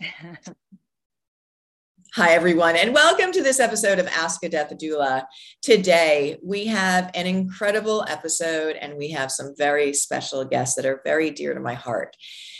Hi, everyone, and welcome to this episode of Ask a Death Doula. Today, we have an incredible episode, and we have some very special guests that are very dear to my heart.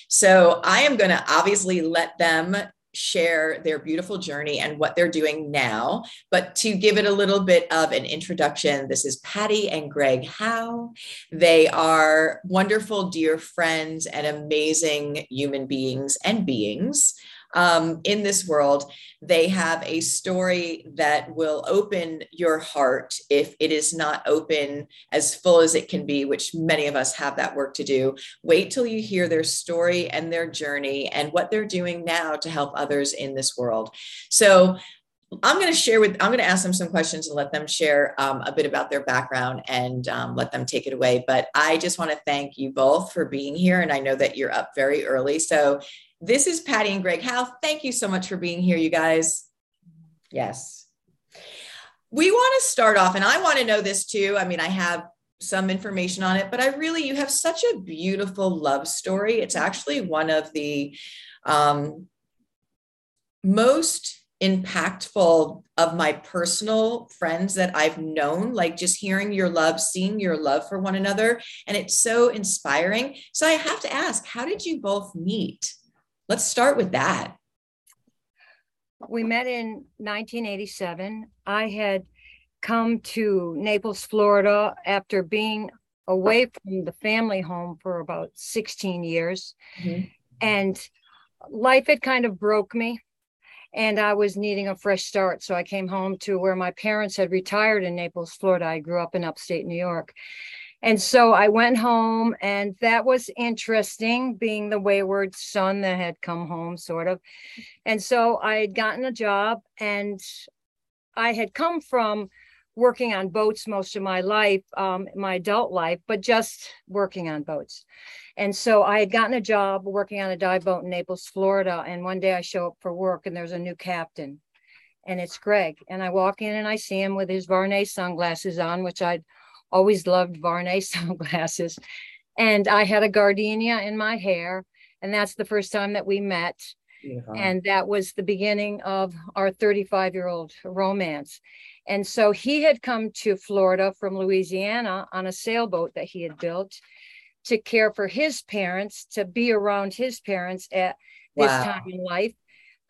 So, I am going to obviously let them share their beautiful journey and what they're doing now. But to give it a little bit of an introduction, this is Patty and Greg Howe. They are wonderful, dear friends and amazing human beings and beings um, in this world. They have a story that will open your heart if it is not open as full as it can be, which many of us have that work to do. Wait till you hear their story and their journey and what they're doing now to help others in this world. So, I'm going to share with, I'm going to ask them some questions and let them share um, a bit about their background and um, let them take it away. But I just want to thank you both for being here. And I know that you're up very early. So this is Patty and Greg Howe. Thank you so much for being here, you guys. Yes. We want to start off, and I want to know this too. I mean, I have some information on it, but I really, you have such a beautiful love story. It's actually one of the um, most impactful of my personal friends that I've known, like just hearing your love, seeing your love for one another. And it's so inspiring. So I have to ask, how did you both meet? Let's start with that. We met in 1987. I had come to Naples, Florida after being away from the family home for about 16 years. Mm-hmm. And life had kind of broke me and I was needing a fresh start. So I came home to where my parents had retired in Naples, Florida. I grew up in upstate New York. And so I went home, and that was interesting, being the wayward son that had come home, sort of. And so I had gotten a job, and I had come from working on boats most of my life, um, my adult life, but just working on boats. And so I had gotten a job working on a dive boat in Naples, Florida. And one day I show up for work, and there's a new captain, and it's Greg. And I walk in and I see him with his Vuarnet sunglasses on, which I'd always loved Vuarnet sunglasses. And I had a gardenia in my hair. And that's the first time that we met. Yeah. And that was the beginning of our 35 year old romance. And so he had come to Florida from Louisiana on a sailboat that he had built to care for his parents, to be around his parents at this wow. time in life.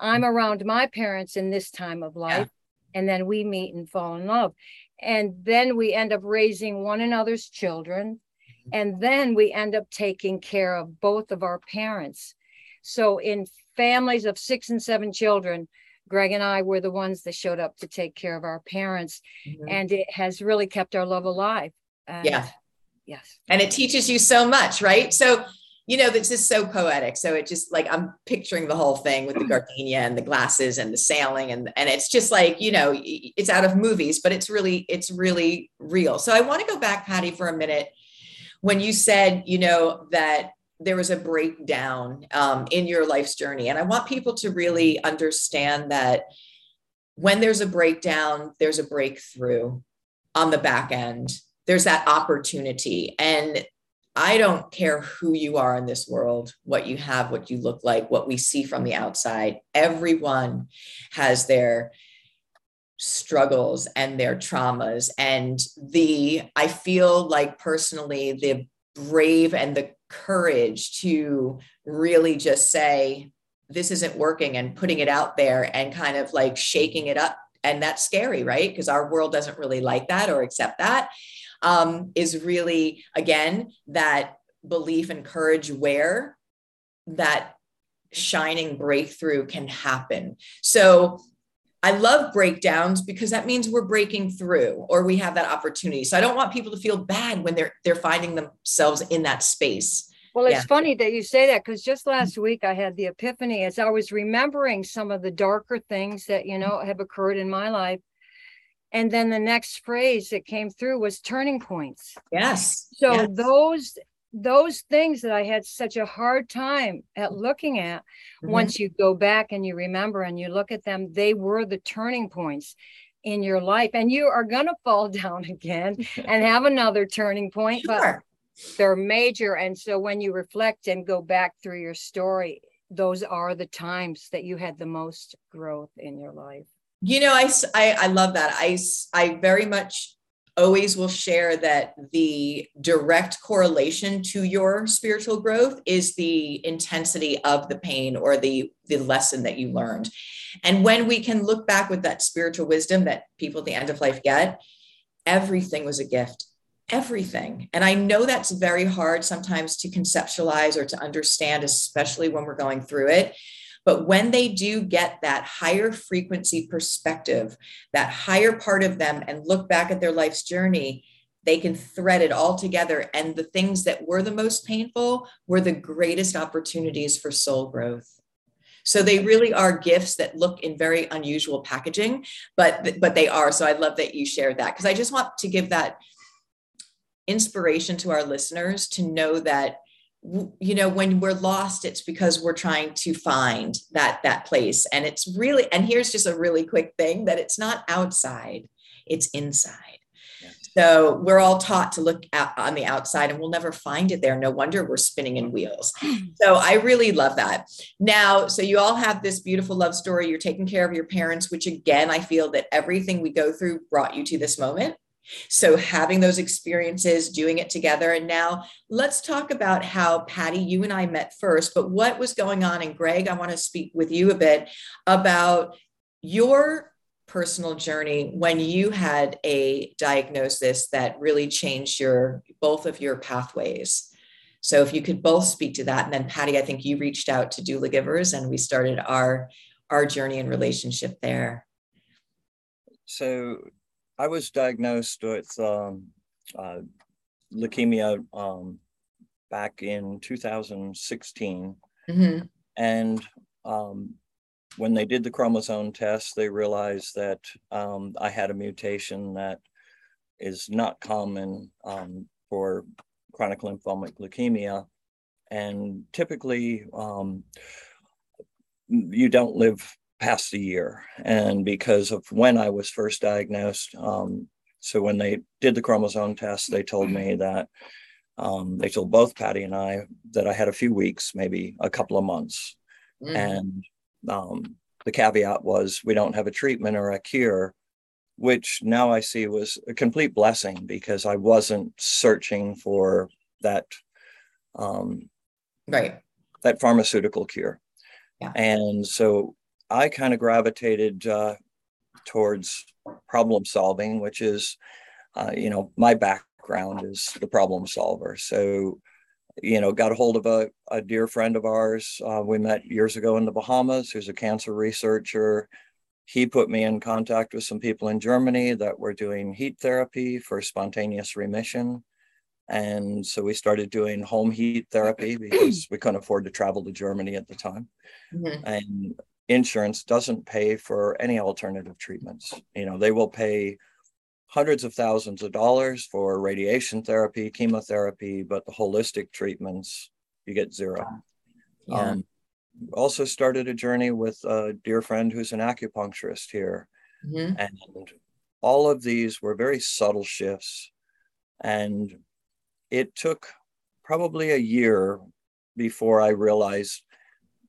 I'm around my parents in this time of life. Yeah. And then we meet and fall in love and then we end up raising one another's children. And then we end up taking care of both of our parents. So in families of six and seven children greg and i were the ones that showed up to take care of our parents. Mm-hmm. and it has really kept our love alive. And yeah. yes. And it teaches you so much right? So you know, that's just so poetic. So it just like I'm picturing the whole thing with the gardenia and the glasses and the sailing and and it's just like, you know, it's out of movies, but it's really it's really real. So I want to go back Patty for a minute when you said, you know, that there was a breakdown um, in your life's journey and I want people to really understand that when there's a breakdown, there's a breakthrough on the back end. There's that opportunity and I don't care who you are in this world, what you have, what you look like, what we see from the outside. Everyone has their struggles and their traumas. And the, I feel like personally, the brave and the courage to really just say, this isn't working and putting it out there and kind of like shaking it up. And that's scary, right? Because our world doesn't really like that or accept that um, is really, again, that belief and courage where that shining breakthrough can happen. So I love breakdowns because that means we're breaking through or we have that opportunity. So I don't want people to feel bad when they're they're finding themselves in that space. Well, it's yeah. funny that you say that because just last week I had the epiphany as I was remembering some of the darker things that you know have occurred in my life and then the next phrase that came through was turning points yes so yes. those those things that i had such a hard time at looking at mm-hmm. once you go back and you remember and you look at them they were the turning points in your life and you are going to fall down again and have another turning point sure. but they're major and so when you reflect and go back through your story those are the times that you had the most growth in your life? You know, I, I, I love that. I, I very much always will share that the direct correlation to your spiritual growth is the intensity of the pain or the the lesson that you learned. And when we can look back with that spiritual wisdom that people at the end of life get everything was a gift. Everything. And i know that's very hard sometimes to conceptualize or to understand especially when we're going through it but when they do get that higher frequency perspective, that higher part of them, and look back at their life's journey, they can thread it all together. And the things that were the most painful were the greatest opportunities for soul growth. So they really are gifts that look in very unusual packaging, but but they are. So I love that you shared that because I just want to give that inspiration to our listeners to know that you know when we're lost it's because we're trying to find that that place. And it's really and here's just a really quick thing that it's not outside it's inside. So we're all taught to look at, on the outside and we'll never find it there. No wonder we're spinning in wheels. So i really love that. Now so you all have this beautiful love story. You're taking care of your parents which again i feel that everything we go through brought you to this moment so, having those experiences, doing it together. And now let's talk about how Patty, you and I met first, but what was going on? And Greg, I want to speak with you a bit about your personal journey when you had a diagnosis that really changed your both of your pathways. So, if you could both speak to that. And then, Patty, I think you reached out to Doulagivers and we started our our journey and relationship there. So I was diagnosed with um, uh, leukemia um, back in 2016. Mm-hmm. And um, when they did the chromosome test, they realized that um, I had a mutation that is not common um, for chronic lymphomic leukemia. And typically, um, you don't live past a year. And because of when I was first diagnosed, um, so when they did the chromosome test, they told me that um, they told both Patty and I that I had a few weeks, maybe a couple of months. Mm. And um, the caveat was we don't have a treatment or a cure, which now I see was a complete blessing because I wasn't searching for that um, right that pharmaceutical cure. Yeah. And so I kind of gravitated uh, towards problem solving, which is, uh, you know, my background is the problem solver. So, you know, got a hold of a, a dear friend of ours. Uh, we met years ago in the Bahamas, who's a cancer researcher. He put me in contact with some people in Germany that were doing heat therapy for spontaneous remission. And so we started doing home heat therapy because we couldn't afford to travel to Germany at the time. Mm-hmm. And insurance doesn't pay for any alternative treatments. You know, they will pay hundreds of thousands of dollars for radiation therapy, chemotherapy, but the holistic treatments, you get zero. Yeah. Um, also started a journey with a dear friend who's an acupuncturist here. Mm-hmm. And all of these were very subtle shifts. And it took probably a year before I realized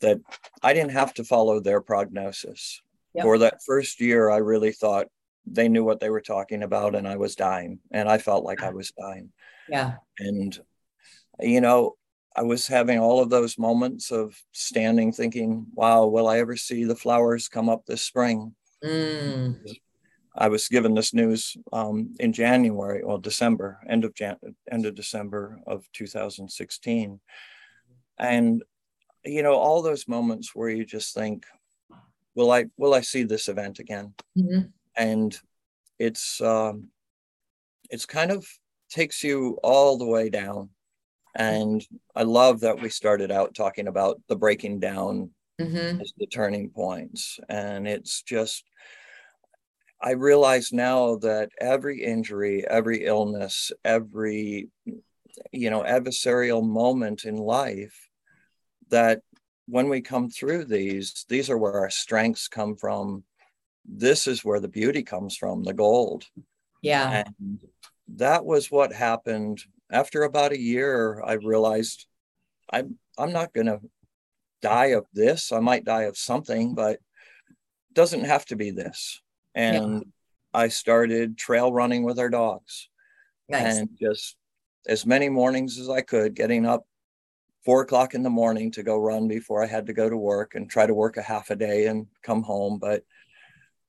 that I didn't have to follow their prognosis. Yep. For that first year, I really thought they knew what they were talking about and I was dying and I felt like I was dying. Yeah. And, you know, I was having all of those moments of standing thinking, wow, will I ever see the flowers come up this spring? Mm. I was given this news um, in January, well, December, end of Jan- end of December of 2016, and you know all those moments where you just think will i will i see this event again mm-hmm. and it's um it's kind of takes you all the way down and i love that we started out talking about the breaking down mm-hmm. as the turning points and it's just i realize now that every injury every illness every you know adversarial moment in life that when we come through these, these are where our strengths come from. This is where the beauty comes from, the gold. Yeah. And that was what happened after about a year. I realized I'm I'm not gonna die of this. I might die of something, but it doesn't have to be this. And yeah. I started trail running with our dogs. Nice. And just as many mornings as I could, getting up four o'clock in the morning to go run before I had to go to work and try to work a half a day and come home. But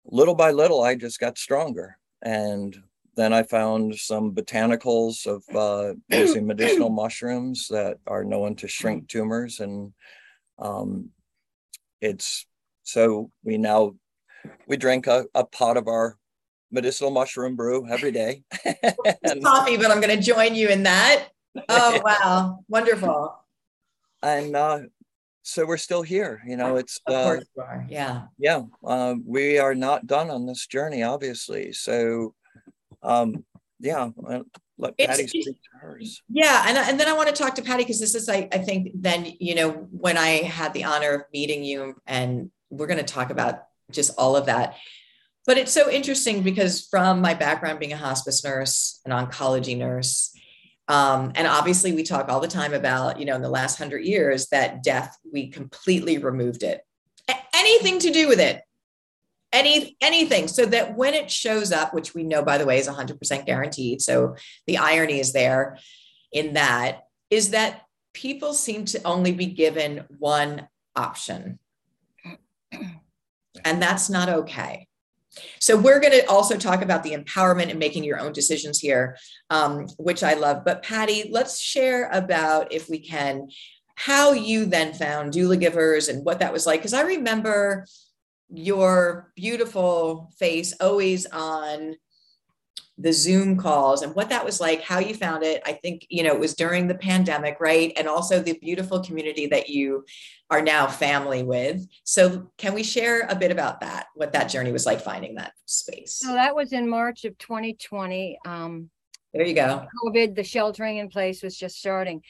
little by little, I just got stronger. And then I found some botanicals of uh, using medicinal mushrooms that are known to shrink tumors. And um, it's so we now we drink a, a pot of our medicinal mushroom brew every day. and, coffee, but I'm going to join you in that. Oh wow, wonderful! And uh, so we're still here. You know, it's uh, yeah, yeah. Uh, we are not done on this journey, obviously. So, um, yeah. Let Patty speak to hers. Yeah, and and then I want to talk to Patty because this is I I think then you know when I had the honor of meeting you and we're going to talk about just all of that. But it's so interesting because from my background being a hospice nurse, an oncology nurse, um, and obviously we talk all the time about, you know, in the last hundred years that death, we completely removed it. A- anything to do with it, any anything. So that when it shows up which we know by the way is 100% guaranteed so the irony is there in that is that people seem to only be given one option. And that's not okay so we're going to also talk about the empowerment and making your own decisions here, um, which I love. But Patty, let's share about, if we can, how you then found Doulagivers and what that was like. Because I remember your beautiful face always on the Zoom calls and what that was like, how you found it. I think, you know, it was during the pandemic, right? And also the beautiful community that you are now family with. So, can we share a bit about that, what that journey was like finding that space? So, that was in March of 2020. Um, there you go. COVID, the sheltering in place was just starting.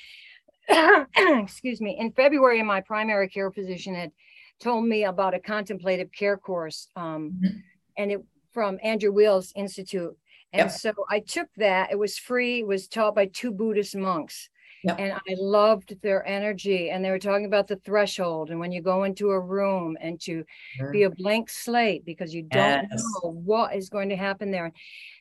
Excuse me. In February, my primary care physician had told me about a contemplative care course, um, mm-hmm. and it from Andrew Weil's Institute. And yep. so I took that. It was free. It was taught by two Buddhist monks. Yep. And I loved their energy. And they were talking about the threshold and when you go into a room and to sure. be a blank slate because you don't yes. know what is going to happen there.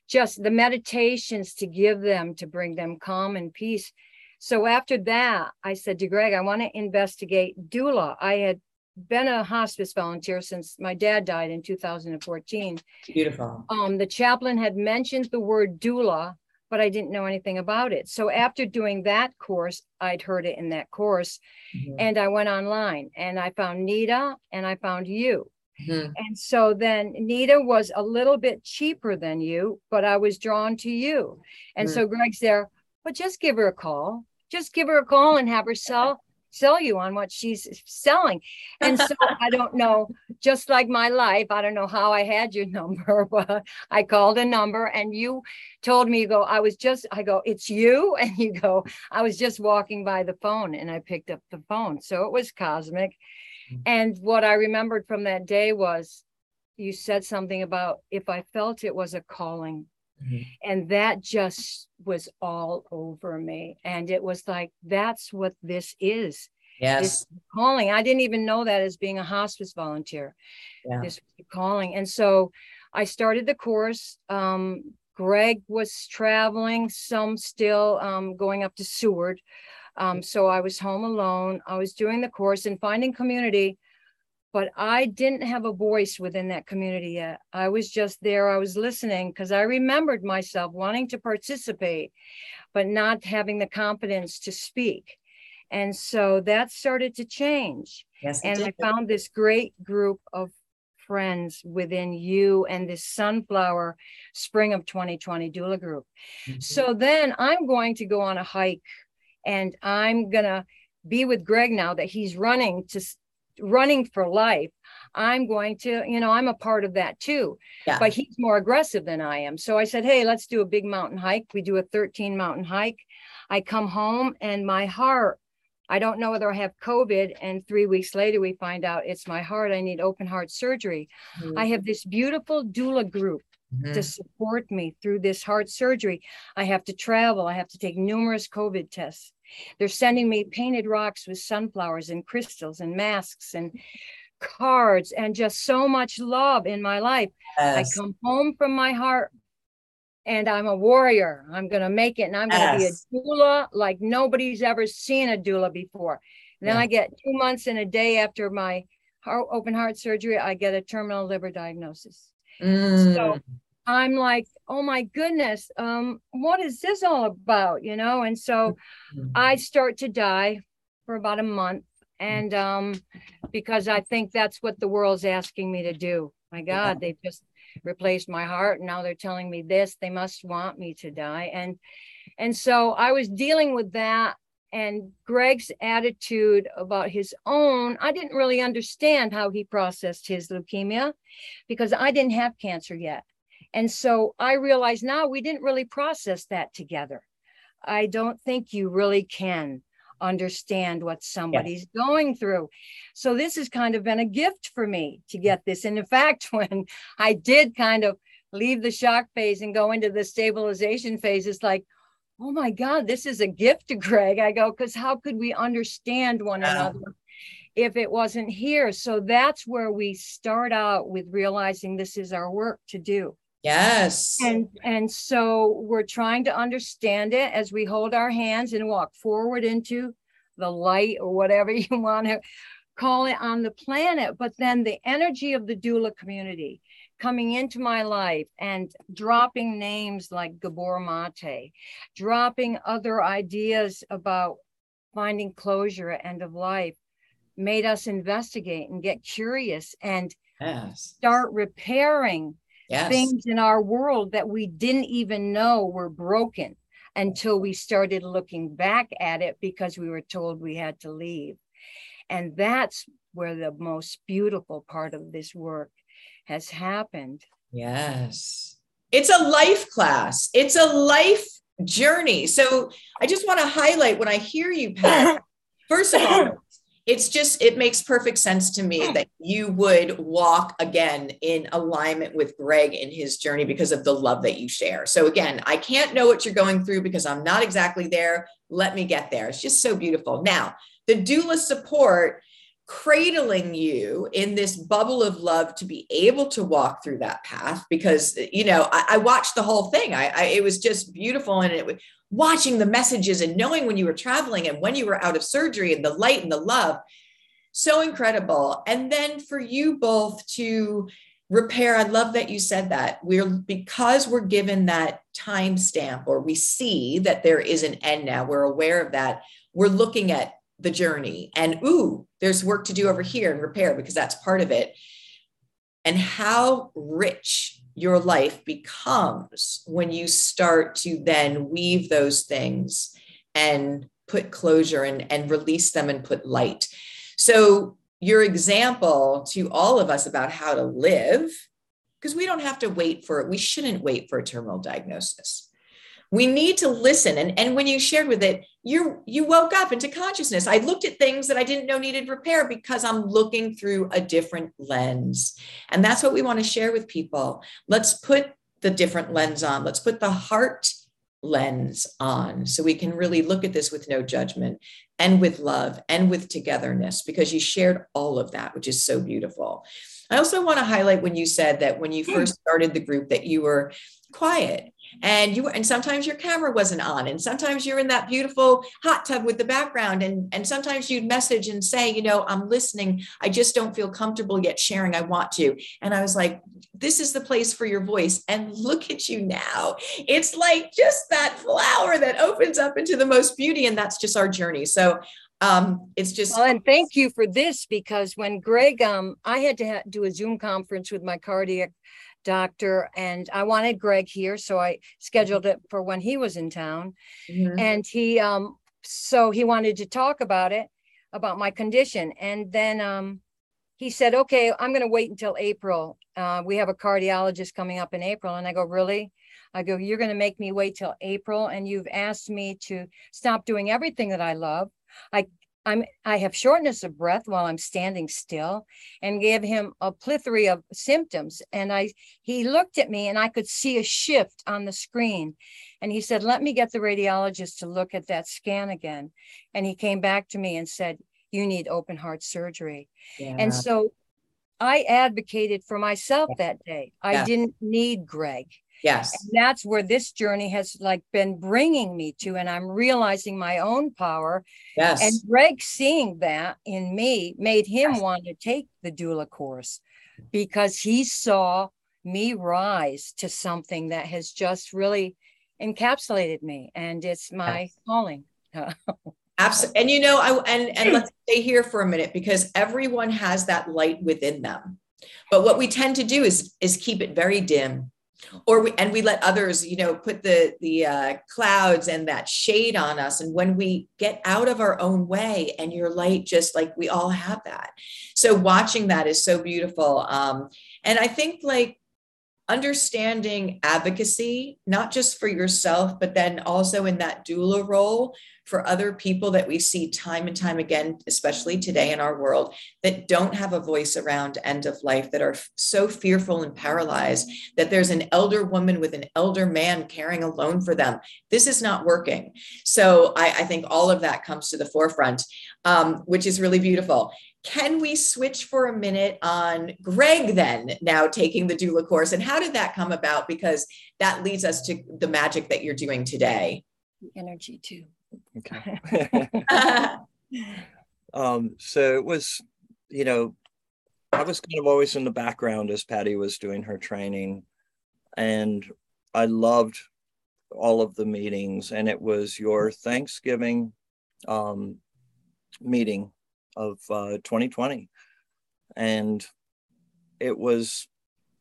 Just the meditations to give them to bring them calm and peace. So after that, I said to Greg, I want to investigate doula. I had been a hospice volunteer since my dad died in 2014. Beautiful. Um, the chaplain had mentioned the word doula but I didn't know anything about it. So after doing that course, I'd heard it in that course, mm-hmm. and I went online and I found Nita and I found you. Mm-hmm. And so then Nita was a little bit cheaper than you, but I was drawn to you. And mm-hmm. so Greg's there, but just give her a call. Just give her a call and have her sell sell you on what she's selling. And so I don't know, just like my life, I don't know how I had your number, but I called a number and you told me, you go, I was just, I go, it's you. And you go, I was just walking by the phone and I picked up the phone. So it was cosmic. Mm-hmm. And what I remembered from that day was you said something about if I felt it was a calling. Mm-hmm. And that just was all over me. And it was like, that's what this is. Yes. This calling. I didn't even know that as being a hospice volunteer. Yeah. This calling. And so I started the course. Um, Greg was traveling, some still um, going up to Seward. Um, so I was home alone. I was doing the course and finding community but I didn't have a voice within that community yet. I was just there, I was listening because I remembered myself wanting to participate, but not having the confidence to speak. And so that started to change. Yes, and I found this great group of friends within you and this sunflower spring of 2020 doula group. Mm-hmm. So then I'm going to go on a hike and I'm going to be with Greg now that he's running to running for life i'm going to you know i'm a part of that too. Yeah. but he's more aggressive than i am. So i said hey let's do a big mountain hike. We do a 13 mountain hike. I come home and my heart i don't know whether i have covid and three weeks later we find out it's my heart. I need open heart surgery. Mm-hmm. i have this beautiful doula group mm-hmm. to support me through this heart surgery. I have to travel. I have to take numerous covid tests They're sending me painted rocks with sunflowers and crystals and masks and cards and just so much love in my life. Yes. I come home from my heart and I'm a warrior. I'm going to make it and I'm going to yes. be a doula like nobody's ever seen a doula before. And then yeah. I get two months and a day after my heart, open heart surgery, I get a terminal liver diagnosis. Mm. So I'm like, oh my goodness, um, what is this all about? You know, and so mm-hmm. I start to die for about a month. And um, because I think that's what the world's asking me to do. My God, yeah. they just replaced my heart. And now they're telling me this. They must want me to die. And and so I was dealing with that and Greg's attitude about his own, I didn't really understand how he processed his leukemia because I didn't have cancer yet. And so I realize now we didn't really process that together. I don't think you really can understand what somebody's yeah. going through. So this has kind of been a gift for me to get this. And in fact, when I did kind of leave the shock phase and go into the stabilization phase, it's like, oh my God, this is a gift to Greg. I go, because how could we understand one another if it wasn't here? So that's where we start out with realizing this is our work to do. Yes. And and so we're trying to understand it as we hold our hands and walk forward into the light or whatever you want to call it on the planet. But then the energy of the doula community coming into my life and dropping names like Gabor Mate, dropping other ideas about finding closure at end of life, made us investigate and get curious and yes. start repairing yes. things in our world that we didn't even know were broken until we started looking back at it because we were told we had to leave. And that's where the most beautiful part of this work has happened. Yes. It's a life class, it's a life journey. So I just want to highlight when I hear you, Pat, first of all, it's just it makes perfect sense to me hmm. that you would walk again in alignment with greg in his journey because of the love that you share. So again i can't know what you're going through because i'm not exactly there. Let me get there. It's just so beautiful. Now the doula support cradling you in this bubble of love to be able to walk through that path because you know i, I watched the whole thing. I, I, it was just beautiful and it watching the messages and knowing when you were traveling and when you were out of surgery and the light and the love. So incredible. And then for you both to repair i love that you said that. We're because we're given that time stamp or we see that there is an end now we're aware of that we're looking at the journey and ooh there's work to do over here and repair because that's part of it. And how rich your life becomes when you start to then weave those things and put closure and, and release them and put light. So, your example to all of us about how to live, because we don't have to wait for it, we shouldn't wait for a terminal diagnosis we need to listen. And, and when you shared with it you you woke up into consciousness. I looked at things that i didn't know needed repair because i'm looking through a different lens. And that's what we want to share with people. Let's put the different lens on. Let's put the heart lens on so we can really look at this with no judgment and with love and with togetherness because you shared all of that which is so beautiful. I also want to highlight when you said that when you hmm. first started the group that you were quiet and you and sometimes your camera wasn't on and sometimes you're in that beautiful hot tub with the background and and sometimes you'd message and say you know i'm listening. I just don't feel comfortable yet sharing. I want to. And i was like this is the place for your voice and look at you now. It's like just that flower that opens up into the most beauty and that's just our journey. So um, it's just well, and thank you for this because when Greg, um, I had to ha- do a Zoom conference with my cardiac doctor and I wanted Greg here so I scheduled it for when he was in town. Mm-hmm. and he um so he wanted to talk about it about my condition and then um he said okay I'm going to wait until April. Uh, we have a cardiologist coming up in April. And I go really? I go you're going to make me wait till April and you've asked me to stop doing everything that I love. I I'm I have shortness of breath while I'm standing still and gave him a plethora of symptoms. And I he looked at me and I could see a shift on the screen. And he said let me get the radiologist to look at that scan again. And he came back to me and said you need open heart surgery. Yeah. and so I advocated for myself that day. I yeah. didn't need Greg Yes. And that's where this journey has like been bringing me to. And I'm realizing my own power. Yes. And Greg seeing that in me made him yes. want to take the doula course because he saw me rise to something that has just really encapsulated me. And it's my yes. calling. Absolutely. And you know, I and and hmm. let's stay here for a minute because everyone has that light within them. But what we tend to do is is keep it very dim or we and we let others you know put the the uh, clouds and that shade on us. And when we get out of our own way and your light just like we all have that. So watching that is so beautiful. Um and i think like understanding advocacy not just for yourself but then also in that doula role for other people that we see time and time again, especially today in our world, that don't have a voice around end of life, that are so fearful and paralyzed that there's an elder woman with an elder man caring alone for them. This is not working. So I, I think all of that comes to the forefront, um, which is really beautiful. Can we switch for a minute on Greg then now taking the doula course? And how did that come about? Because that leads us to the magic that you're doing today. The energy too. Okay. um, so it was, you know, I was kind of always in the background as Patty was doing her training. And I loved all of the meetings. And it was your Thanksgiving um, meeting of uh, 2020. And it was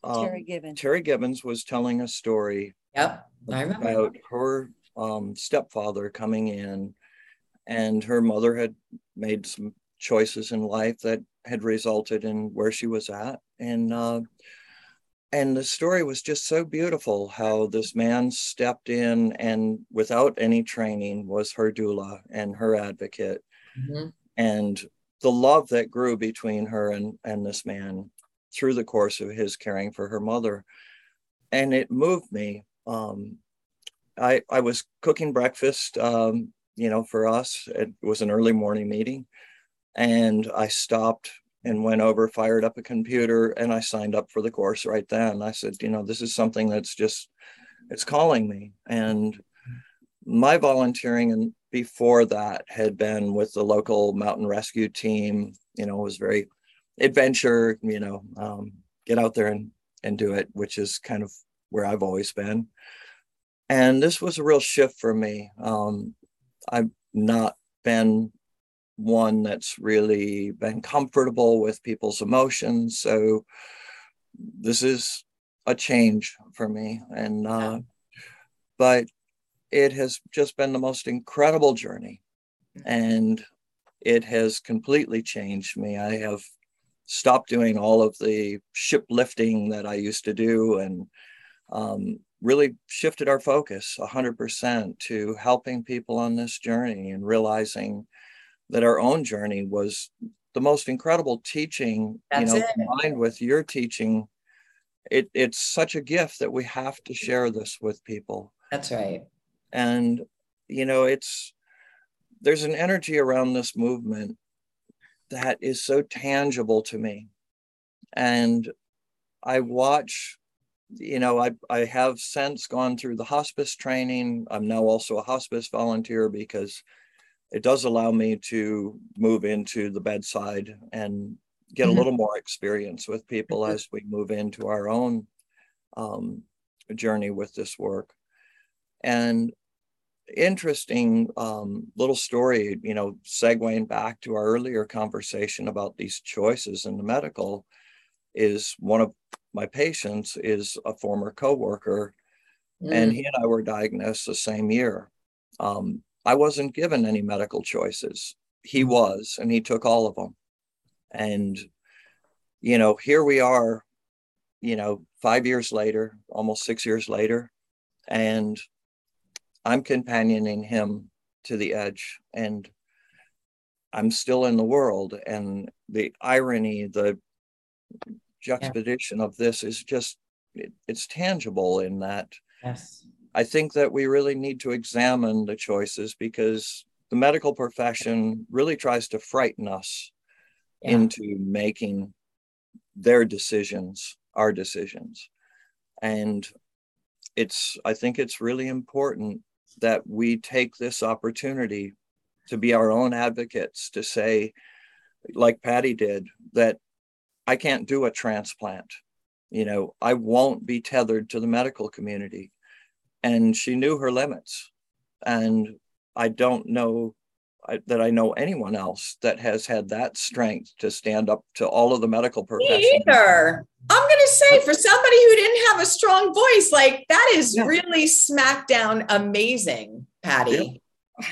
um, Terry Gibbons. Terry Gibbons was telling a story yep, about her um, stepfather coming in, and her mother had made some choices in life that had resulted in where she was at, and uh, and the story was just so beautiful how this man stepped in and without any training was her doula and her advocate, mm-hmm. and the love that grew between her and and this man through the course of his caring for her mother, and it moved me. Um, I, I was cooking breakfast, um, you know, for us. It was an early morning meeting. And I stopped and went over, fired up a computer, and I signed up for the course right then. I said, you know, this is something that's just, it's calling me. And my volunteering and before that had been with the local mountain rescue team, you know, was very adventure, you know, um, get out there and, and do it, which is kind of where I've always been and this was a real shift for me. Um, I've not been one that's really been comfortable with people's emotions, so this is a change for me. And uh, but it has just been the most incredible journey, and it has completely changed me. I have stopped doing all of the ship lifting that I used to do, and um, really shifted our focus 100% to helping people on this journey and realizing that our own journey was the most incredible teaching That's you know it. combined with your teaching it, it's such a gift that we have to share this with people That's right. And, you know, it's, there's an energy around this movement that is so tangible to me. And I watch you know, I, I have since gone through the hospice training. I'm now also a hospice volunteer because it does allow me to move into the bedside and get mm-hmm. a little more experience with people mm-hmm. as we move into our own um, journey with this work. And interesting um, little story, you know, segueing back to our earlier conversation about these choices in the medical is one of my patients is a former coworker, mm. and he and I were diagnosed the same year. Um, I wasn't given any medical choices. He mm. was, and he took all of them. And, you know, here we are, you know, five years later, almost six years later, and I'm companioning him to the edge. And I'm still in the world. And the irony, the juxtaposition yeah. of this is just, it, it's tangible in that. Yes. I think that we really need to examine the choices because the medical profession really tries to frighten us yeah. into making their decisions our decisions. And it's, I think it's really important that we take this opportunity to be our own advocates, to say, like Patty did, that I can't do a transplant. You know, I won't be tethered to the medical community. And she knew her limits. And I don't know I, that I know anyone else that has had that strength to stand up to all of the medical profession. Me either. I'm going to say for somebody who didn't have a strong voice, like that is yeah. really smackdown amazing, Patty. Yeah.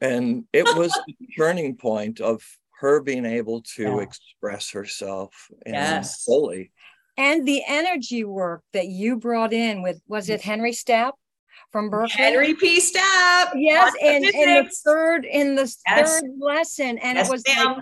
And it was the turning point of her being able to yeah. express herself yes. fully. And the energy work that you brought in with, was it Henry Stapp? From Berkeley. Henry P. Stapp. Yes, and in the third in the yes. third lesson, and yes, it was like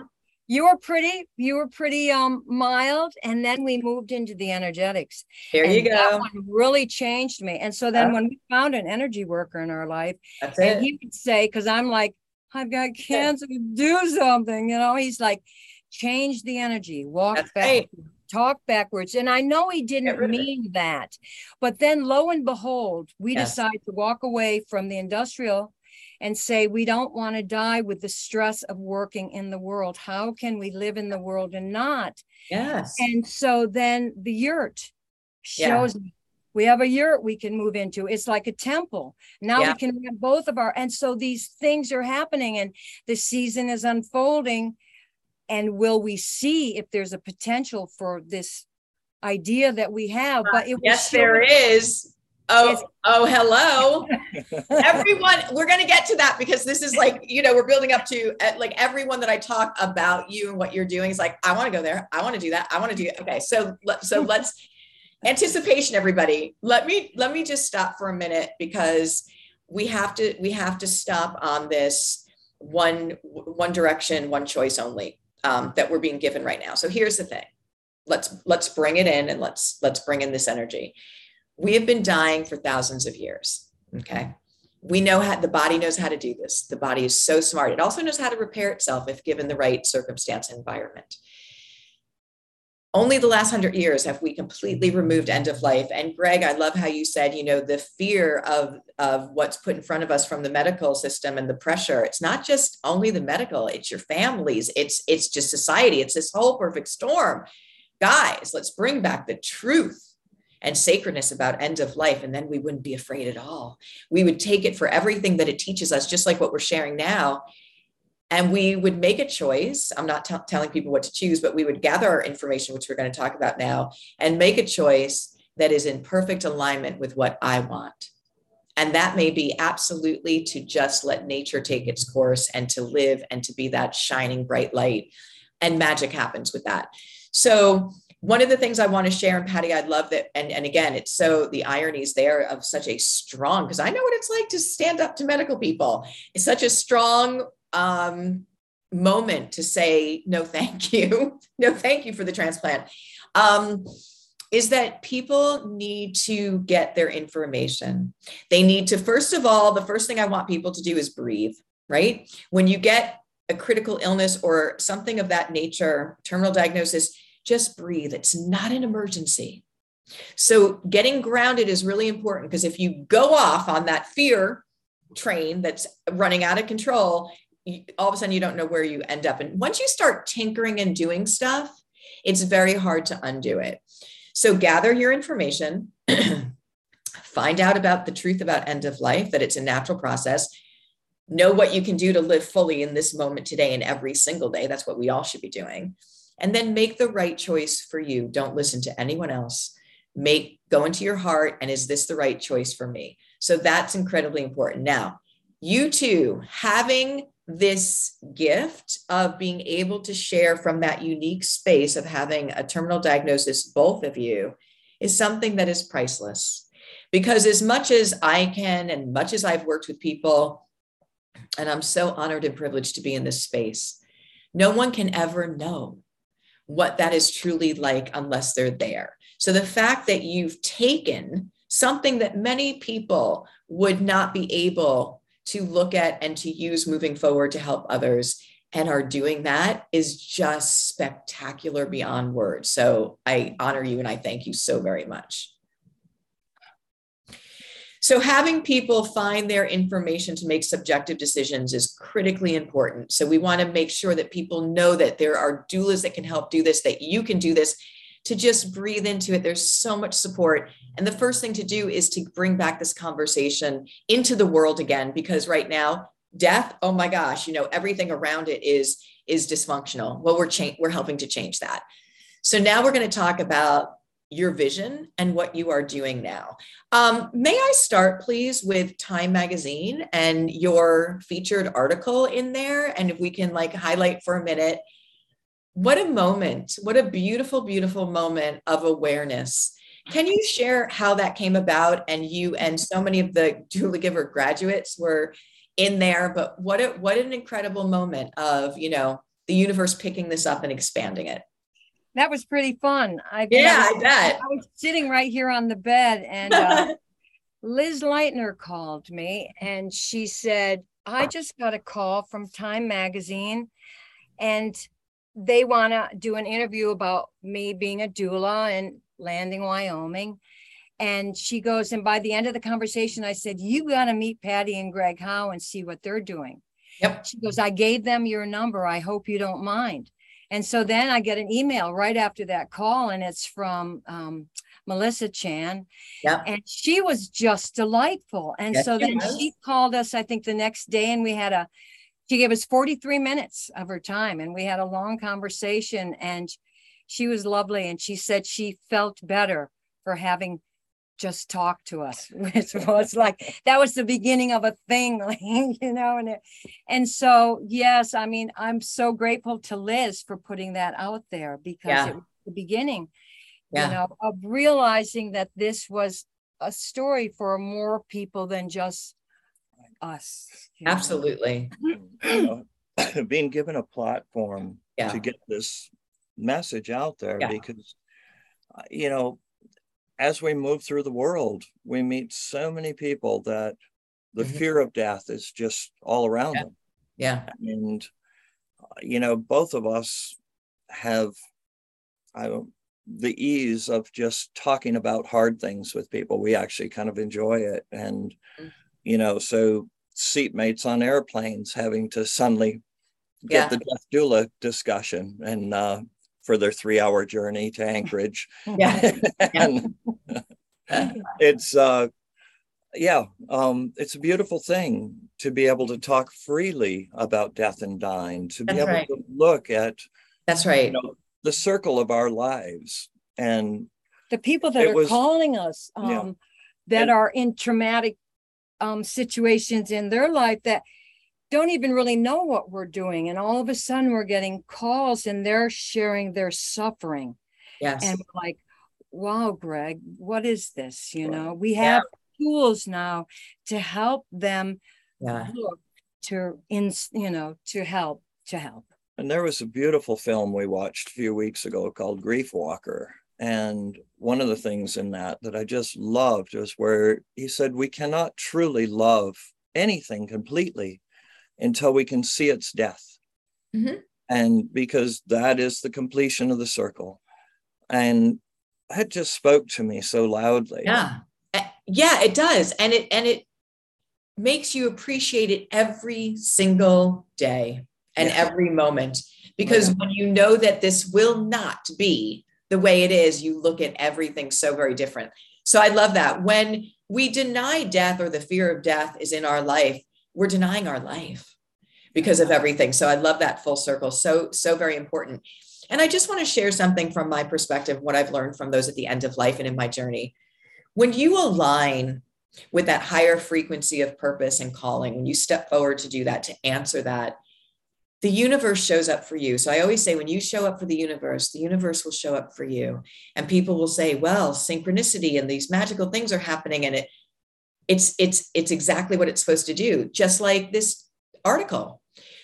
you were pretty, you were pretty um mild, and then we moved into the energetics. There you go. That one really changed me. And so then when we found an energy worker in our life, That's and it. he would say, because I'm like, I've got cancer, do something, you know. He's like, change the energy, walk That's back. Right talk backwards. And I know he didn't mean that. But then lo and behold, we yes. decide to walk away from the industrial and say we don't want to die with the stress of working in the world. How can we live in the world and not? Yes. And so then the yurt shows yeah. we have a yurt we can move into. It's like a temple. Now yeah. we can have both of our and so these things are happening and the season is unfolding and will we see if there's a potential for this idea that we have? But it yes there is. Oh oh hello. Everyone we're going to get to that because this is like you know we're building up to uh, like everyone that i talk about you and what you're doing is like i want to go there. I want to do that. I want to do it okay so so let's anticipation everybody. Let me let me just stop for a minute because we have to we have to stop on this one one direction one choice only um, that we're being given right now. So here's the thing. Let's let's bring it in and let's let's bring in this energy. We have been dying for thousands of years. Okay. We know how the body knows how to do this. The body is so smart. It also knows how to repair itself if given the right circumstance environment only the last hundred years have we completely removed end of life. And Greg, I love how you said, you know, the fear of, of what's put in front of us from the medical system and the pressure. It's not just only the medical, it's your families, it's it's just society, it's this whole perfect storm. Guys, let's bring back the truth and sacredness about end of life. And then we wouldn't be afraid at all. We would take it for everything that it teaches us, just like what we're sharing now, and we would make a choice. I'm not t- telling people what to choose, but we would gather our information, which we're going to talk about now, and make a choice that is in perfect alignment with what I want. And that may be absolutely to just let nature take its course and to live and to be that shining bright light. And magic happens with that. So, one of the things I want to share, and Patty, I'd love that. And, and again, it's so the ironies there of such a strong, because I know what it's like to stand up to medical people. It's such a strong um, moment to say no thank you. No thank you for the transplant. Um, is that people need to get their information. They need to first of all the first thing i want people to do is breathe right? When you get a critical illness or something of that nature terminal diagnosis just breathe. It's not an emergency. So getting grounded is really important because if you go off on that fear train that's running out of control all of a sudden you don't know where you end up. And once you start tinkering and doing stuff, it's very hard to undo it. So gather your information, find out about the truth about end of life, that it's a natural process. Know what you can do to live fully in this moment today and every single day. That's what we all should be doing. And then make the right choice for you. Don't listen to anyone else. Make go into your heart and is this the right choice for me? So that's incredibly important. Now, you too, having this gift of being able to share from that unique space of having a terminal diagnosis, both of you, is something that is priceless. Because as much as I can, and much as I've worked with people, and I'm so honored and privileged to be in this space, no one can ever know what that is truly like unless they're there. So the fact that you've taken something that many people would not be able to look at and to use moving forward to help others and are doing that is just spectacular beyond words. So I honor you and I thank you so very much. So, having people find their information to make subjective decisions is critically important. So, we want to make sure that people know that there are doulas that can help do this, that you can do this, to just breathe into it. There's so much support. And the first thing to do is to bring back this conversation into the world again, because right now, death, oh my gosh, you know, everything around it is is dysfunctional. Well, we're cha- we're helping to change that. So now we're going to talk about your vision and what you are doing now. Um, may I start, please, with Time Magazine and your featured article in there? And if we can like highlight for a minute, what a moment, what a beautiful, beautiful moment of awareness. Can you share how that came about? And you and so many of the Doulagiver graduates were in there, but what a, what an incredible moment of, you know, the universe picking this up and expanding it that was pretty fun. I yeah, I, I bet. I was sitting right here on the bed, and uh, Liz Leitner called me, and she said, "I just got a call from Time Magazine, and they want to do an interview about me being a doula and Lander, Wyoming." And she goes, and by the end of the conversation, I said, "You got to meet Patty and Greg Howe and see what they're doing." Yep. She goes, "I gave them your number. I hope you don't mind." And so then I get an email right after that call, and it's from um, Melissa Chan. Yeah. And she was just delightful. And yes, so then she called us, I think, the next day, and we had a, she gave us 43 minutes of her time, and we had a long conversation. And she was lovely. And she said she felt better for having just talked to us which was like that was the beginning of a thing you know and it, and so yes i mean i'm so grateful to liz for putting that out there because yeah. it was the beginning yeah. you know of realizing that this was a story for more people than just us absolutely you know, being given a platform yeah. to get this message out there because uh, you know as we move through the world, we meet so many people that the mm-hmm. fear of death is just all around yeah. them. Yeah. And, you know, both of us have I, the ease of just talking about hard things with people. We actually kind of enjoy it. And, mm-hmm. You know, so seatmates on airplanes having to suddenly get yeah. the death doula discussion and uh, for their three hour journey to Anchorage. Yeah. and it's, uh, yeah, um, it's a beautiful thing to be able to talk freely about death and dying, to be That's able right. to look at That's right. You know, the circle of our lives and the people that are was, calling us um, yeah. that and, are in traumatic um, situations in their life that don't even really know what we're doing. And all of a sudden we're getting calls and they're sharing their suffering. Yes. And like, wow, Greg, what is this? You know, we have yeah. tools now to help them yeah. look to in you know to help to help. And there was a beautiful film we watched a few weeks ago called Griefwalker. And one of the things in that that I just loved was where he said, We cannot truly love anything completely until we can see its death. Mm-hmm. And because that is the completion of the circle. And that just spoke to me so loudly. Yeah. Eh, yeah, it does. And it and it makes you appreciate it every single day and yeah. every moment. Because yeah. when you know that this will not be the way it is, you look at everything so very different. So I love that. When we deny death or the fear of death is in our life, we're denying our life because of everything. So I love that full circle. So, so very important. And I just want to share something from my perspective, what I've learned from those at the end of life and in my journey. When you align with that higher frequency of purpose and calling, when you step forward to do that, to answer that, the universe shows up for you. So I always say, when you show up for the universe, the universe will show up for you. And people will say, well, synchronicity and these magical things are happening. And it it's it's it's exactly what it's supposed to do just like this article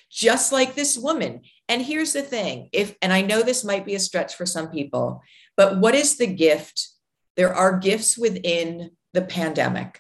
just like this woman and here's the thing if and i know this might be a stretch for some people but what is the gift there are gifts within the pandemic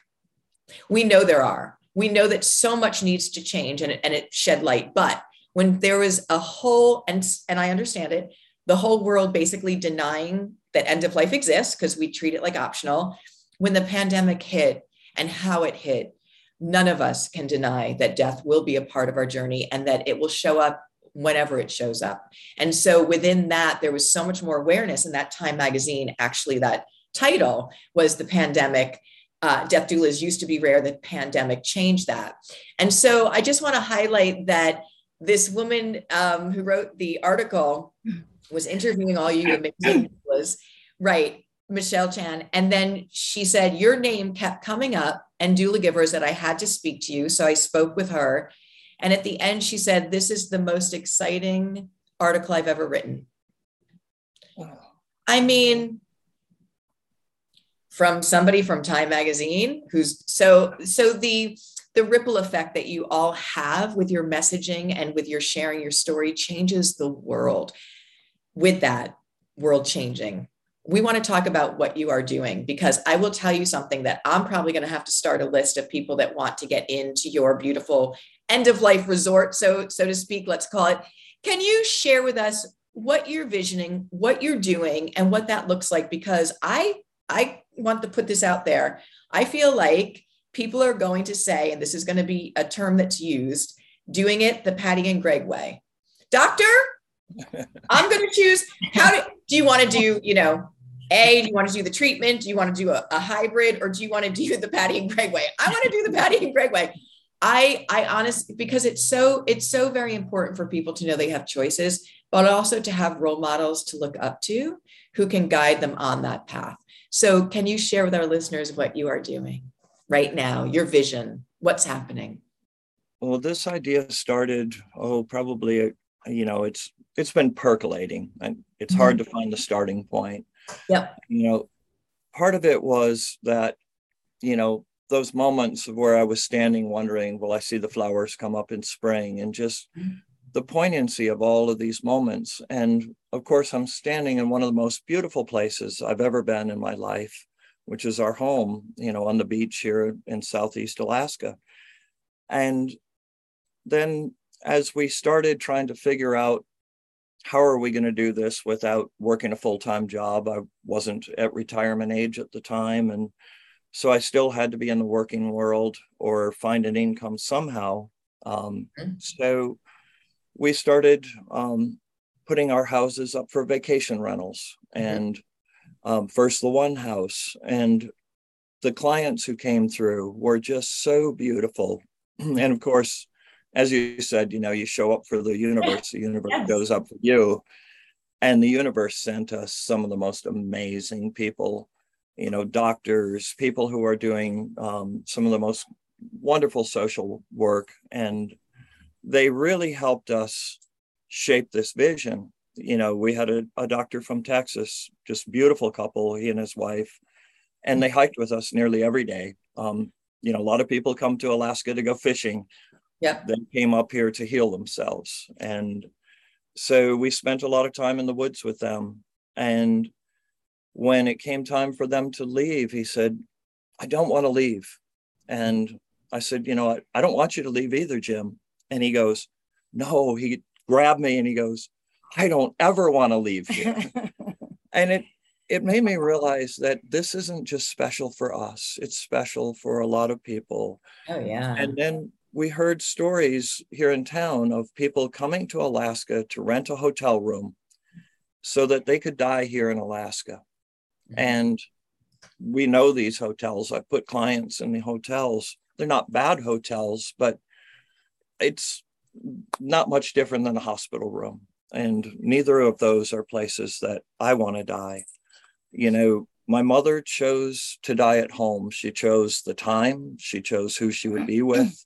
we know there are we know that so much needs to change and, and it shed light but when there was a whole and and i understand it the whole world basically denying that end of life exists because we treat it like optional when the pandemic hit and how it hit none of us can deny that death will be a part of our journey and that it will show up whenever it shows up. And so within that, there was so much more awareness. in that Time magazine, actually, that title was the pandemic. Uh, death doulas used to be rare. The pandemic changed that. And so I just want to highlight that this woman um, who wrote the article was interviewing all you amazing doulas, right? Michelle Chan. And then she said, Your name kept coming up and Doulagivers that I had to speak to you. So I spoke with her. And at the end, she said, This is the most exciting article I've ever written. I mean, from somebody from Time Magazine who's so, so the, the ripple effect that you all have with your messaging and with your sharing your story changes the world. With that, world changing we want to talk about what you are doing because I will tell you something that I'm probably going to have to start a list of people that want to get into your beautiful end of life resort, so so to speak, let's call it. Can you share with us what you're visioning, what you're doing, and what that looks like? Because I I want to put this out there. I feel like people are going to say, and this is going to be a term that's used, doing it the Patty and Greg way. Doctor, I'm going to choose. How do, do you want to do? You know, a, do you want to do the treatment? Do you want to do a, a hybrid or do you want to do the Patty and Greg way? I want to do the Patty and Greg way. I, I honestly, because it's so, it's so very important for people to know they have choices, but also to have role models to look up to who can guide them on that path. So can you share with our listeners what you are doing right now, your vision, what's happening? Well, this idea started, oh, probably, you know, it's, it's been percolating and it's mm-hmm. hard to find the starting point yeah. You know, part of it was that, you know, those moments of where I was standing wondering, will I see the flowers come up in spring? And just mm-hmm. the poignancy of all of these moments. And of course, I'm standing in one of the most beautiful places I've ever been in my life, which is our home, you know, on the beach here in Southeast Alaska. And then as we started trying to figure out how are we going to do this without working a full-time job i wasn't at retirement age at the time and so i still had to be in the working world or find an income somehow um, mm-hmm. so we started um, putting our houses up for vacation rentals mm-hmm. and um, first the one house and the clients who came through were just so beautiful and of course as you said, you know, you show up for the universe, the universe yes. goes up for you. And the universe sent us some of the most amazing people, you know, doctors, people who are doing um, some of the most wonderful social work. And they really helped us shape this vision. You know, we had a, a doctor from Texas, just beautiful couple, he and his wife, and they hiked with us nearly every day. Um, you know, a lot of people come to Alaska to go fishing yeah. They came up here to heal themselves. And so we spent a lot of time in the woods with them. And when it came time for them to leave, he said, I don't want to leave. And I said, You know, I, I don't want you to leave either, Jim. And he goes, No, he grabbed me and he goes, I don't ever want to leave here. and it it made me realize that this isn't just special for us it's special for a lot of people oh yeah and then we heard stories here in town of people coming to Alaska to rent a hotel room so that they could die here in Alaska. Mm-hmm. And we know these hotels. I put clients in the hotels. They're not bad hotels, but it's not much different than a hospital room. And neither of those are places that I want to die. You know, my mother chose to die at home. She chose the time, she chose who she would be with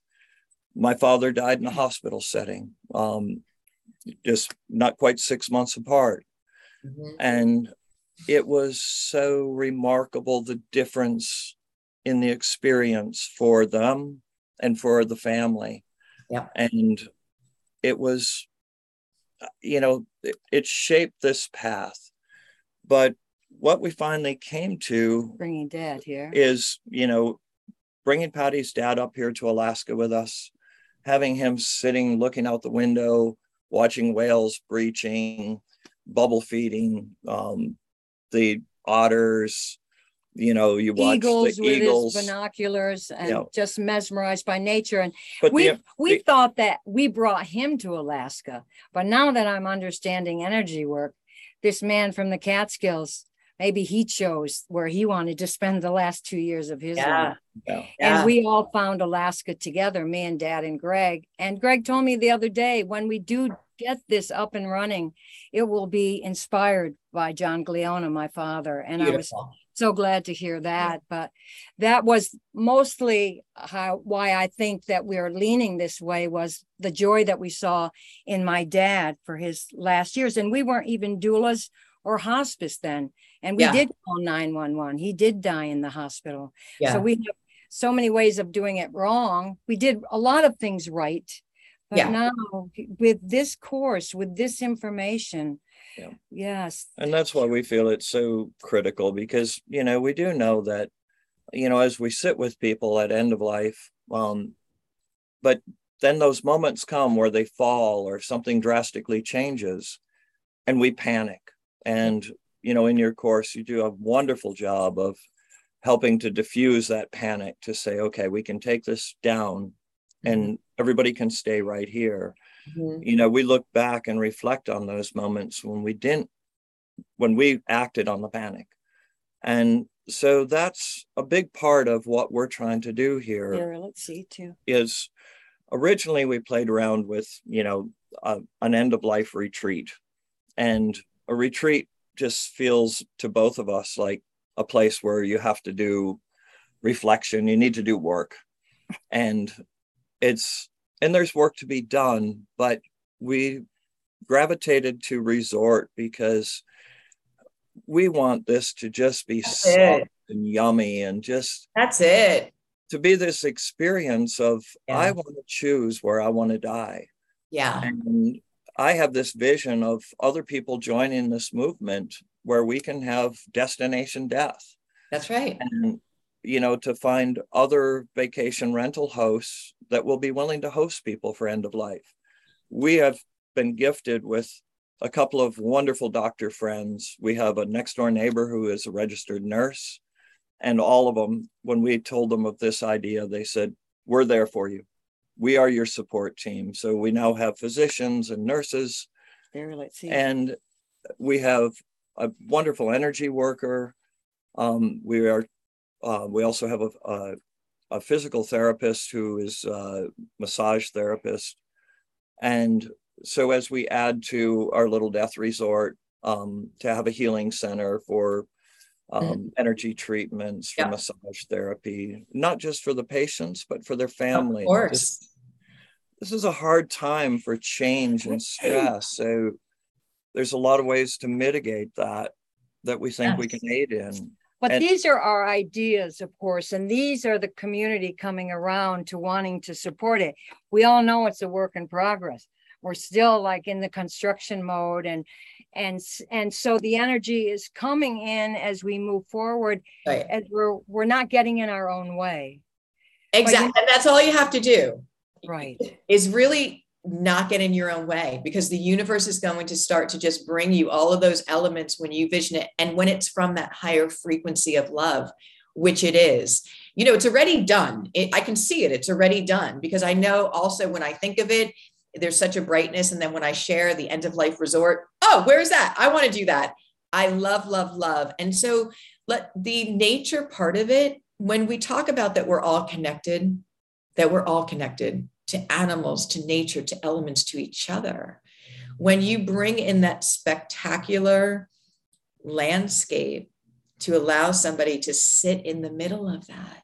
my father died in a hospital setting, um, just not quite six months apart. Mm-hmm. And it was so remarkable the difference in the experience for them and for the family. Yeah. And it was you know, it, it shaped this path. But what we finally came to bringing dad here is, you know, bringing Patty's dad up here to Alaska with us, having him sitting looking out the window, watching whales breaching, bubble feeding, um, the otters, you know, you watch eagles the with eagles. his binoculars and Yeah. just mesmerized by nature. And but we the, we the- thought that we brought him to Alaska, but now that I'm understanding energy work, this man from the Catskills, maybe he chose where he wanted to spend the last two years of his Yeah. life. yeah, Yeah. And we all found Alaska together, me and dad and Greg. And Greg told me the other day when we do get this up and running, it will be inspired by John Gliona, my father. And I was Beautiful. So glad to hear that. But that was mostly how why I think that we are leaning this way was the joy that we saw in my dad for his last years. And we weren't even doulas or hospice then. And we Yeah. did call 911. He did die in the hospital. Yeah. So we have so many ways of doing it wrong. We did a lot of things right. But Yeah. now with this course, with this information, Yeah. yes, and that's why we feel it's so critical because you know we do know that you know as we sit with people at end of life um but then those moments come where they fall or something drastically changes and we panic. And you know in your course you do a wonderful job of helping to diffuse that panic to say okay we can take this down and everybody can stay right here Mhm. you know we look back and reflect on those moments when we didn't when we acted on the panic and so that's a big part of what we're trying to do here here, let's see too. is originally we played around with you know a, an end of life retreat and a retreat just feels to both of us like a place where you have to do reflection you need to do work and it's and there's work to be done but we gravitated to resort because we want this to just be That's soft it. and yummy and just That's it. to be this experience of Yeah. I want to choose where I want to die. Yeah. And I have this vision of other people joining this movement where we can have destination death That's right. and you know to find other vacation rental hosts that will be willing to host people for end of life. We have been gifted with a couple of wonderful doctor friends. We have a next door neighbor who is a registered nurse and all of them when we told them of this idea they said we're there for you we are your support team so we now have physicians and nurses There, let's see. and we have a wonderful energy worker um, we are uh, we also have a, a, a physical therapist who is a massage therapist and so as we add to our little death resort um, to have a healing center for um, energy treatments, for Yeah. massage therapy, not just for the patients, but for their family. Of course. This is a hard time for change and stress. So there's a lot of ways to mitigate that that we think we can aid in. But And- these are our ideas, of course, and these are the community coming around to wanting to support it. We all know it's a work in progress. We're still like in the construction mode and and and so the energy is coming in as we move forward Right. as we're we're not getting in our own way. Exactly. And that's all you have to do. Right. is really not get in your own way because the universe is going to start to just bring you all of those elements when you vision it and when it's from that higher frequency of love which it is. You know it's already done. It, i can see it. It's already done because i know also when i think of it there's such a brightness. And then when i share the end of life resort oh where's that? I want to do that. I love love love. And so let the nature part of it when we talk about that we're all connected that we're all connected to animals, to nature, to elements, to each other. When you bring in that spectacular landscape to allow somebody to sit in the middle of that,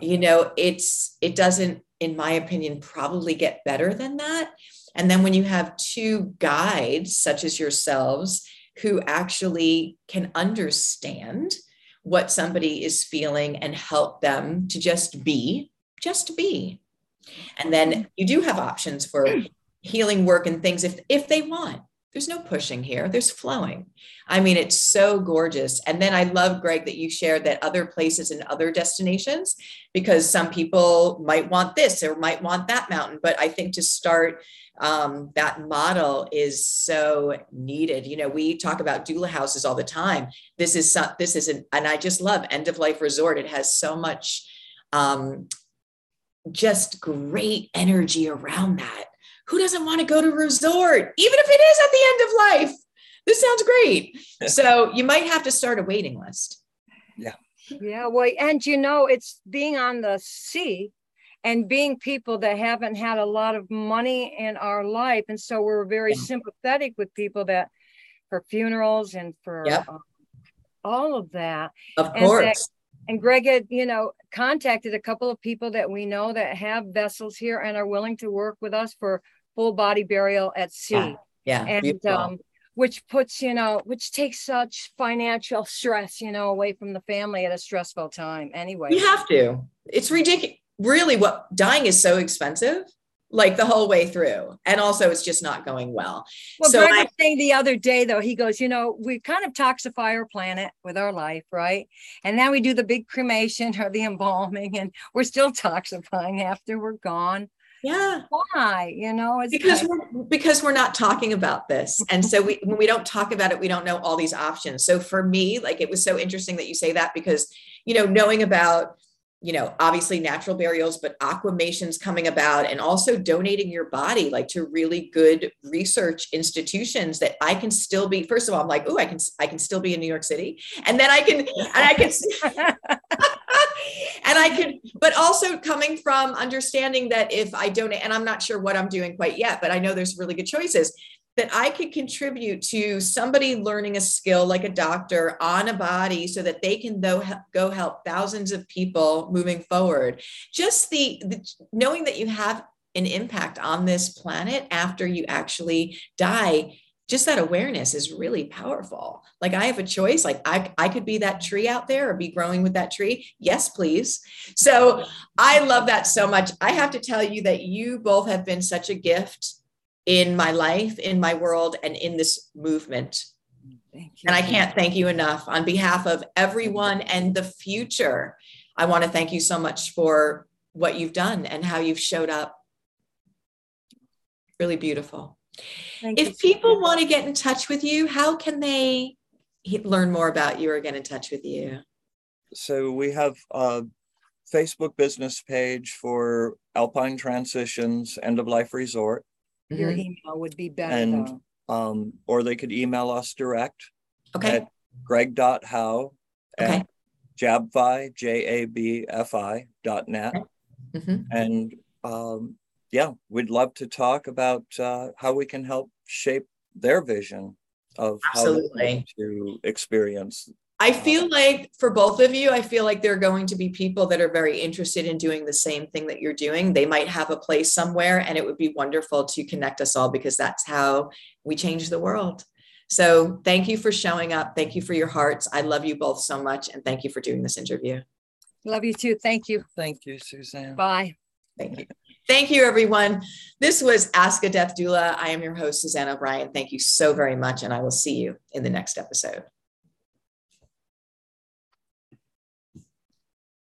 you know, it's it doesn't, in my opinion, probably get better than that. And then when you have two guides, such as yourselves, who actually can understand what somebody is feeling and help them to just be, just be. And then you do have options for healing work and things if if they want. There's no pushing here. There's flowing. I mean it's so gorgeous. And then i love greg that you shared that other places and other destinations because some people might want this or might want that mountain. But i think to start um, that model is so needed. You know we talk about doula houses all the time. This is some, this is an, and i just love end of life resort. It has so much um, just great energy around that who doesn't want to go to a resort, even if it is at the end of life? This sounds great. so you might have to start a waiting list. Yeah. Yeah. Well, and you know, it's being on the sea and being people that haven't had a lot of money in our life. And so we're very yeah. sympathetic with people that for funerals and for yep. um, all of that. Of course. And, that, and Greg had, you know, contacted a couple of people that we know that have vessels here and are willing to work with us for full body burial at sea. Yeah. yeah and um, which puts, you know, which takes such financial stress, you know, away from the family at a stressful time anyway. You have to. It's ridiculous. Really, what dying is so expensive like the whole way through. And also it's just not going well. Well, so I, was saying the other day though, he goes, you know, we kind of toxify our planet with our life, right? And then we do the big cremation or the embalming and we're still toxifying after we're gone yeah why you know it's because we're because we're not talking about this and so we when we don't talk about it we don't know all these options so for me like it was so interesting that you say that because you know knowing about you know obviously natural burials but aquamations coming about and also donating your body like to really good research institutions that i can still be first of all i'm like oh i can i can still be in new york city and then i can and i can and I could, but also coming from understanding that if I donate, and I'm not sure what I'm doing quite yet, but I know there's really good choices that I could contribute to somebody learning a skill like a doctor on a body so that they can though go help thousands of people moving forward. Just the, the knowing that you have an impact on this planet after you actually die just that awareness is really powerful. Like I have a choice, like I, I could be that tree out there or be growing with that tree. Yes, please. So I love that so much. I have to tell you that you both have been such a gift in my life, in my world, and in this movement. And I can't thank you enough on behalf of everyone and the future. I want to thank you so much for what you've done and how you've showed up. Really beautiful. Thank if people want to get in touch with you, how can they learn more about you or get in touch with you? So we have a Facebook business page for Alpine Transitions End of Life Resort. Your mm-hmm. email would be better. And um, or they could email us direct okay. at greg.howe okay. at jabfi, J-A-B-F-I dot net. Mm-hmm. And um, yeah, we'd love to talk about uh, how we can help shape their vision of Absolutely. how to experience. I feel like for both of you, I feel like there are going to be people that are very interested in doing the same thing that you're doing. They might have a place somewhere, and it would be wonderful to connect us all because that's how we change the world. So, thank you for showing up. Thank you for your hearts. I love you both so much, and thank you for doing this interview. Love you too. Thank you. Thank you, Suzanne. Bye. Thank you. Thank you, everyone. This was Ask a Death Doula. I am your host, Suzanne O'Brien. Thank you so very much, and I will see you in the next episode.